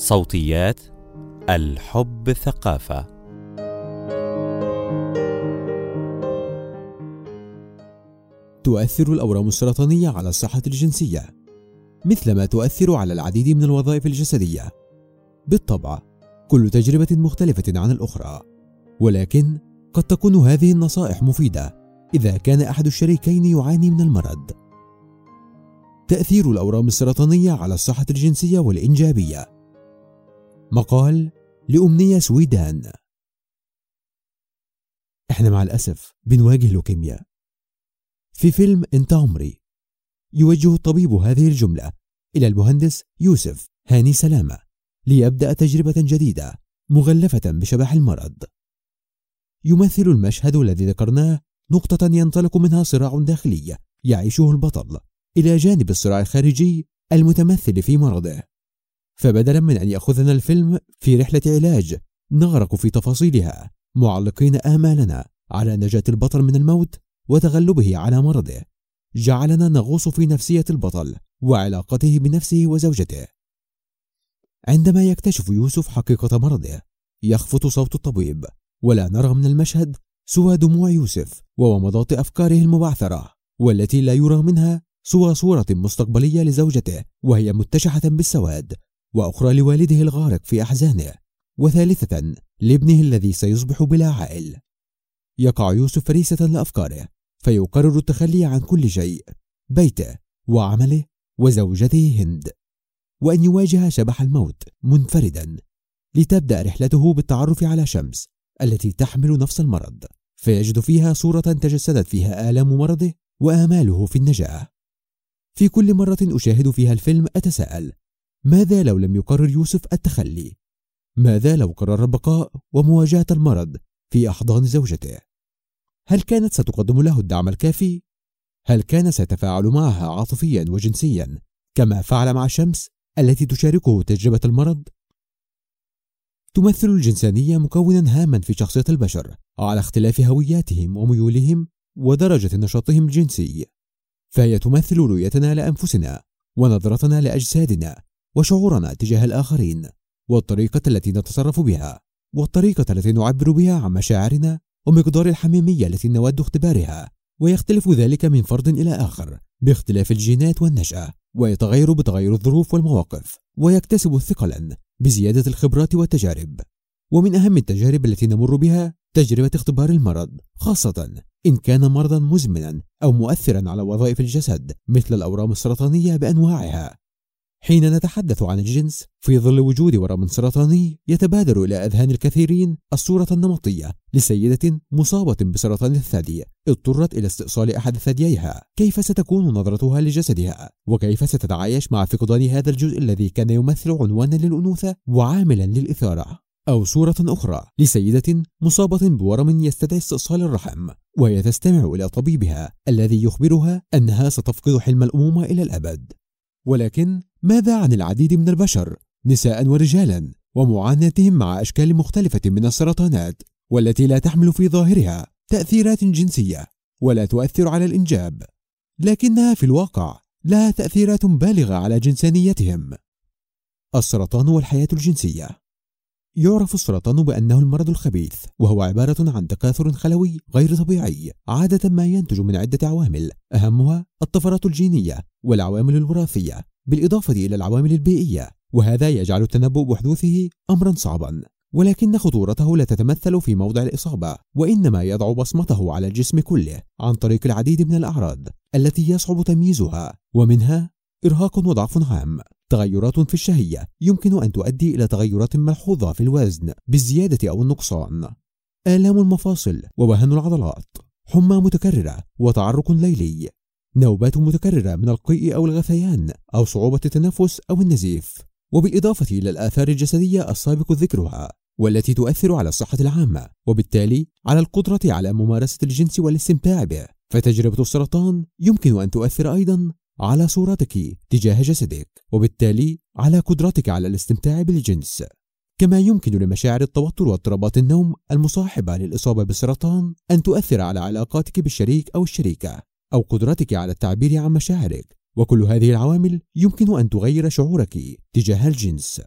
صوتيات الحب ثقافة. تؤثر الأورام السرطانية على الصحة الجنسية مثلما تؤثر على العديد من الوظائف الجسدية. بالطبع كل تجربة مختلفة عن الأخرى ولكن قد تكون هذه النصائح مفيدة إذا كان أحد الشريكين يعاني من المرض. تأثير الأورام السرطانية على الصحة الجنسية والإنجابية مقال لأمنية سويدان. إحنا مع الأسف بنواجه لوكيميا. في فيلم انت عمري يوجه الطبيب هذه الجملة إلى المهندس يوسف هاني سلامة ليبدأ تجربة جديدة مغلفة بشبح المرض. يمثل المشهد الذي ذكرناه نقطة ينطلق منها صراع داخلي يعيشه البطل إلى جانب الصراع الخارجي المتمثل في مرضه. فبدلا من أن يأخذنا الفيلم في رحلة علاج نغرق في تفاصيلها معلقين آمالنا على نجاة البطل من الموت وتغلبه على مرضه. جعلنا نغوص في نفسية البطل وعلاقته بنفسه وزوجته. عندما يكتشف يوسف حقيقة مرضه يخفت صوت الطبيب ولا نرى من المشهد سوى دموع يوسف وومضات أفكاره المبعثرة والتي لا يرى منها سوى صورة مستقبلية لزوجته وهي متشحة بالسواد. وأخرى لوالده الغارق في أحزانه وثالثة لابنه الذي سيصبح بلا عائل. يقع يوسف فريسة لأفكاره فيقرر التخلي عن كل شيء بيته وعمله وزوجته هند. وأن يواجه شبح الموت منفردا لتبدأ رحلته بالتعرف على شمس التي تحمل نفس المرض. فيجد فيها صورة تجسدت فيها آلام مرضه وآماله في النجاة. في كل مرة أشاهد فيها الفيلم أتساءل ماذا لو لم يقرر يوسف التخلي؟ ماذا لو قرر البقاء ومواجهة المرض في أحضان زوجته؟ هل كانت ستقدم له الدعم الكافي؟ هل كان سيتفاعل معها عاطفيا وجنسيا كما فعل مع شمس التي تشاركه تجربة المرض؟ تمثل الجنسانية مكونا هاما في شخصية البشر على اختلاف هوياتهم وميولهم ودرجة نشاطهم الجنسي فهي تمثل رؤيتنا لأنفسنا ونظرتنا لأجسادنا وشعورنا تجاه الآخرين والطريقة التي نتصرف بها والطريقة التي نعبر بها عن مشاعرنا ومقدار الحميمية التي نود اختبارها ويختلف ذلك من فرد إلى آخر باختلاف الجينات والنشأة ويتغير بتغير الظروف والمواقف ويكتسب ثقلا بزيادة الخبرات والتجارب. ومن أهم التجارب التي نمر بها تجربة اختبار المرض خاصة إن كان مرضا مزمنا أو مؤثرا على وظائف الجسد مثل الأورام السرطانية بأنواعها. حين نتحدث عن الجنس في ظل وجود ورم سرطاني يتبادر إلى أذهان الكثيرين الصورة النمطية لسيدة مصابة بسرطان الثدي اضطرت إلى استئصال أحد ثدييها. كيف ستكون نظرتها لجسدها؟ وكيف ستتعايش مع فقدان هذا الجزء الذي كان يمثل عنوانا للأنوثة وعاملا للإثارة؟ أو صورة أخرى لسيدة مصابة بورم يستدعي استئصال الرحم وهي تستمع إلى طبيبها الذي يخبرها أنها ستفقد حلم الأمومة إلى الأبد. ولكن ماذا عن العديد من البشر نساء ورجالا ومعاناتهم مع أشكال مختلفة من السرطانات والتي لا تحمل في ظاهرها تأثيرات جنسية ولا تؤثر على الإنجاب لكنها في الواقع لها تأثيرات بالغة على جنسانيتهم. السرطان والحياة الجنسية يعرف السرطان بأنه المرض الخبيث وهو عبارة عن تكاثر خلوي غير طبيعي عادة ما ينتج من عدة عوامل أهمها الطفرات الجينية والعوامل الوراثية بالإضافة إلى العوامل البيئية وهذا يجعل التنبؤ بحدوثه أمرا صعبا. ولكن خطورته لا تتمثل في موضع الإصابة وإنما يضع بصمته على الجسم كله عن طريق العديد من الأعراض التي يصعب تمييزها ومنها إرهاق وضعف عام. تغيرات في الشهية. يمكن أن تؤدي إلى تغيرات ملحوظة في الوزن بالزيادة أو النقصان. آلام المفاصل ووهن العضلات. حمى متكررة وتعرق ليلي. نوبات متكررة من القيء أو الغثيان أو صعوبة التنفس أو النزيف. وبالإضافة إلى الآثار الجسدية السابق ذكرها والتي تؤثر على الصحة العامة وبالتالي على القدرة على ممارسة الجنس والاستمتاع به. فتجربة السرطان يمكن أن تؤثر أيضا على صورتك تجاه جسدك وبالتالي على قدرتك على الاستمتاع بالجنس. كما يمكن لمشاعر التوتر واضطرابات النوم المصاحبة للإصابة بالسرطان أن تؤثر على علاقاتك بالشريك أو الشريكة أو قدرتك على التعبير عن مشاعرك. وكل هذه العوامل يمكن أن تغير شعورك تجاه الجنس.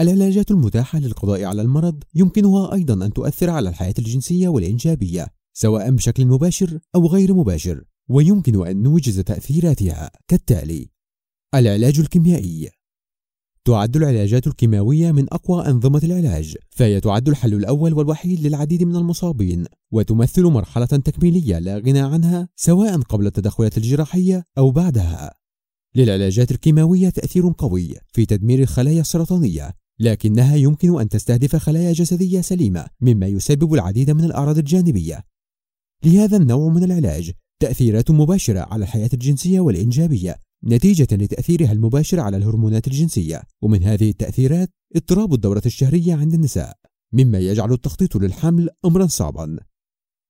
العلاجات المتاحة للقضاء على المرض يمكنها أيضا أن تؤثر على الحياة الجنسية والإنجابية سواء بشكل مباشر أو غير مباشر. ويمكن أن نوجز تأثيراتها. كالتالي العلاج الكيميائي. تعد العلاجات الكيماوية من أقوى أنظمة العلاج فهي تعد الحل الأول والوحيد للعديد من المصابين وتمثل مرحلة تكميلية لا غنى عنها سواء قبل التدخلات الجراحية أو بعدها. للعلاجات الكيماوية تأثير قوي في تدمير الخلايا السرطانية لكنها يمكن أن تستهدف خلايا جسدية سليمة مما يسبب العديد من الأعراض الجانبية. لهذا النوع من العلاج تأثيرات مباشرة على الحياة الجنسية والإنجابية نتيجة لتأثيرها المباشر على الهرمونات الجنسية. ومن هذه التأثيرات اضطراب الدورة الشهرية عند النساء مما يجعل التخطيط للحمل أمرا صعبا.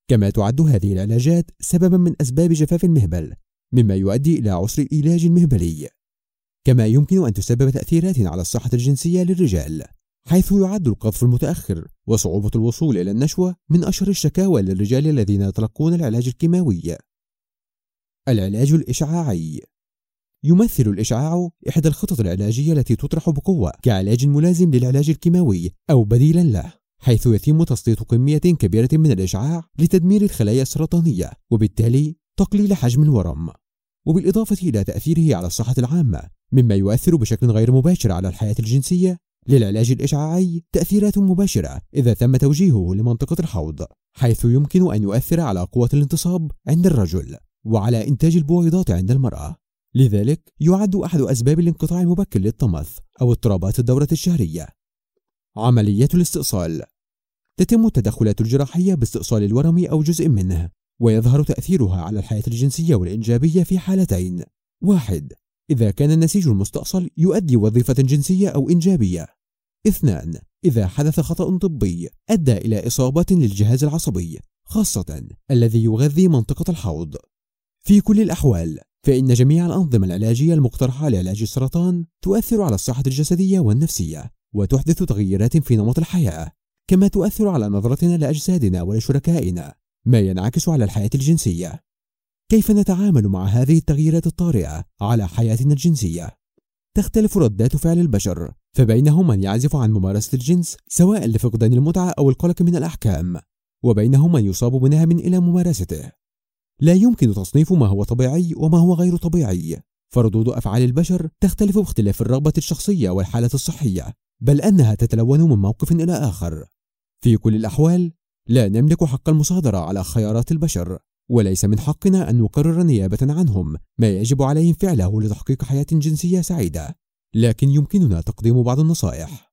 كما تعد هذه العلاجات سببا من أسباب جفاف المهبل مما يؤدي إلى عسر الإيلاج المهبلي. كما يمكن أن تسبب تأثيرات على الصحة الجنسية للرجال حيث يعد القذف المتأخر وصعوبة الوصول إلى النشوة من أشهر الشكاوى للرجال الذين يتلقون العلاج الكيماوي. العلاج الإشعاعي. يمثل الإشعاع إحدى الخطط العلاجية التي تطرح بقوة كعلاج ملازم للعلاج الكيماوي أو بديلا له حيث يتم تسليط كمية كبيرة من الإشعاع لتدمير الخلايا السرطانية وبالتالي تقليل حجم الورم. وبالإضافة إلى تأثيره على الصحة العامة مما يؤثر بشكل غير مباشر على الحياة الجنسية للعلاج الإشعاعي تأثيرات مباشرة إذا تم توجيهه لمنطقة الحوض حيث يمكن أن يؤثر على قوة الانتصاب عند الرجل. وعلى إنتاج البويضات عند المرأة. لذلك يعد أحد أسباب الانقطاع المبكر للطمث أو اضطرابات الدورة الشهرية. عملية الاستئصال. تتم التدخلات الجراحية باستئصال الورم أو جزء منه ويظهر تأثيرها على الحياة الجنسية والإنجابية في حالتين. واحد إذا كان النسيج المستأصل يؤدي وظيفة جنسية أو إنجابية. اثنان إذا حدث خطأ طبي أدى إلى إصابة للجهاز العصبي خاصة الذي يغذي منطقة الحوض. في كل الأحوال فإن جميع الأنظمة العلاجية المقترحة لعلاج السرطان تؤثر على الصحة الجسدية والنفسية وتحدث تغيرات في نمط الحياة كما تؤثر على نظرتنا لأجسادنا ولشركائنا ما ينعكس على الحياة الجنسية كيف نتعامل مع هذه التغييرات الطارئة على حياتنا الجنسية؟ تختلف ردات فعل البشر فبينهم من يعزف عن ممارسة الجنس سواء لفقدان المتعة أو القلق من الأحكام وبينهم من يصاب بنهم إلى ممارسته لا يمكن تصنيف ما هو طبيعي وما هو غير طبيعي. فردود أفعال البشر تختلف باختلاف الرغبة الشخصية والحالة الصحية بل أنها تتلون من موقف إلى آخر. في كل الأحوال لا نملك حق المصادرة على خيارات البشر وليس من حقنا أن نقرر نيابة عنهم ما يجب عليهم فعله لتحقيق حياة جنسية سعيدة. لكن يمكننا تقديم بعض النصائح.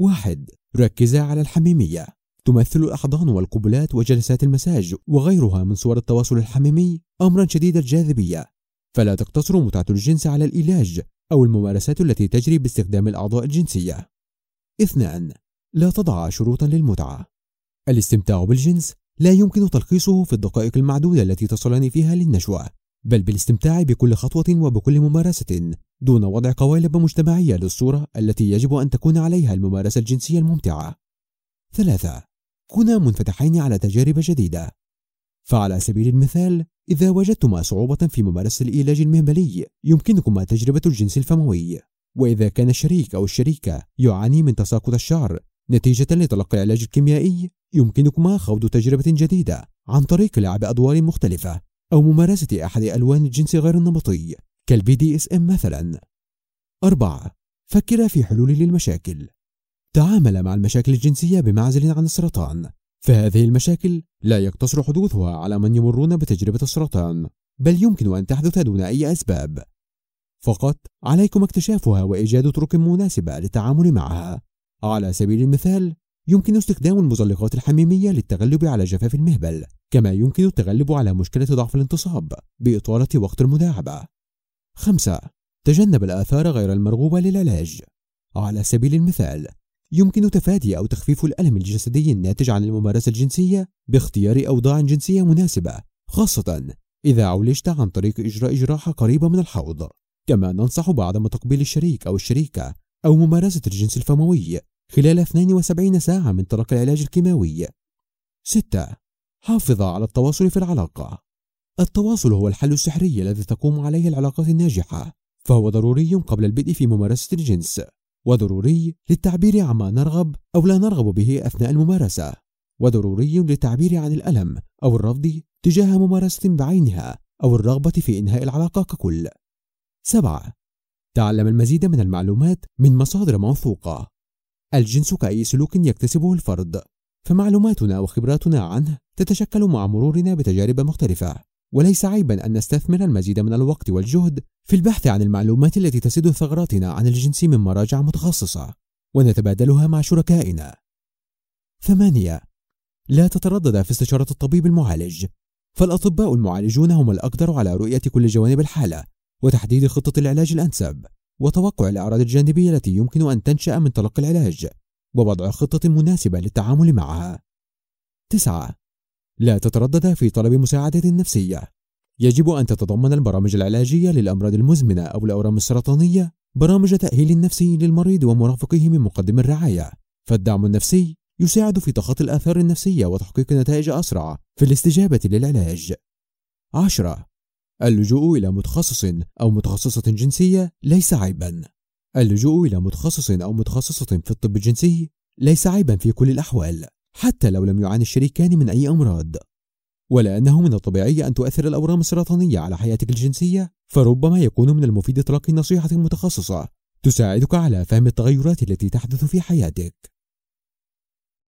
واحد ركز على الحميمية. تمثل الأحضان والقبلات وجلسات المساج وغيرها من صور التواصل الحميمي أمرا شديد الجاذبية. فلا تقتصر متعة الجنس على الإيلاج أو الممارسات التي تجري باستخدام الأعضاء الجنسية. اثنان لا تضع شروطا للمتعة. الاستمتاع بالجنس لا يمكن تلخيصه في الدقائق المعدودة التي تصلان فيها للنشوة بل بالاستمتاع بكل خطوة وبكل ممارسة دون وضع قوالب مجتمعية للصورة التي يجب أن تكون عليها الممارسة الجنسية الممتعة. ثلاثة كونا منفتحين على تجارب جديدة. فعلى سبيل المثال إذا وجدتما صعوبة في ممارسة الإيلاج المهبلي يمكنكما تجربة الجنس الفموي. وإذا كان الشريك أو الشريكة يعاني من تساقط الشعر نتيجة لتلقي العلاج الكيميائي يمكنكما خوض تجربة جديدة عن طريق لعب أدوار مختلفة أو ممارسة أحد ألوان الجنس غير النمطي كال BDSM مثلا. أربعة فكر في حلول للمشاكل. تعامل مع المشاكل الجنسية بمعزل عن السرطان. فهذه المشاكل لا يقتصر حدوثها على من يمرون بتجربة السرطان بل يمكن أن تحدث دون أي أسباب. فقط عليكم اكتشافها وإيجاد طرق مناسبة للتعامل معها. على سبيل المثال يمكن استخدام المزلقات الحميمية للتغلب على جفاف المهبل كما يمكن التغلب على مشكلة ضعف الانتصاب بإطالة وقت المداعبة خمسة تجنب الآثار غير المرغوبة للعلاج. على سبيل المثال يمكن تفادي أو تخفيف الألم الجسدي الناتج عن الممارسة الجنسية باختيار أوضاع جنسية مناسبة خاصة إذا عولجت عن طريق إجراء جراحة قريبة من الحوض. كما ننصح بعدم تقبيل الشريك أو الشريكة أو ممارسة الجنس الفموي خلال 72 ساعة من تلقي العلاج الكيماوي. 6. حافظ على التواصل في العلاقة. التواصل هو الحل السحري الذي تقوم عليه العلاقات الناجحة فهو ضروري قبل البدء في ممارسة الجنس. وضروري للتعبير عما نرغب أو لا نرغب به أثناء الممارسة وضروري للتعبير عن الألم أو الرفض تجاه ممارسة بعينها أو الرغبة في إنهاء العلاقة ككل. سبعة تعلم المزيد من المعلومات من مصادر موثوقة. الجنس كأي سلوك يكتسبه الفرد فمعلوماتنا وخبراتنا عنه تتشكل مع مرورنا بتجارب مختلفة. وليس عيبا أن نستثمر المزيد من الوقت والجهد في البحث عن المعلومات التي تسد ثغراتنا عن الجنس من مراجع متخصصة ونتبادلها مع شركائنا. ثمانية لا تتردد في استشارة الطبيب المعالج. فالأطباء المعالجون هم الأقدر على رؤية كل جوانب الحالة وتحديد خطة العلاج الأنسب وتوقع الأعراض الجانبية التي يمكن أن تنشأ من تلقي العلاج ووضع خطة مناسبة للتعامل معها. تسعة لا تتردد في طلب مساعدة نفسية يجب أن تتضمن البرامج العلاجية للأمراض المزمنة أو الأورام السرطانية برامج تأهيل نفسي للمريض ومرافقيه من مقدم الرعاية فالدعم النفسي يساعد في تخطي الآثار النفسية وتحقيق نتائج أسرع في الاستجابة للعلاج. عشرة اللجوء إلى متخصص أو متخصصة جنسية ليس عيبا. اللجوء إلى متخصص أو متخصصة في الطب الجنسي ليس عيبا في كل الأحوال، حتى لو لم يعاني الشريكان من أي أمراض. ولأنه من الطبيعي أن تؤثر الأورام السرطانية على حياتك الجنسية، فربما يكون من المفيد تلقي نصيحة متخصصة تساعدك على فهم التغيرات التي تحدث في حياتك.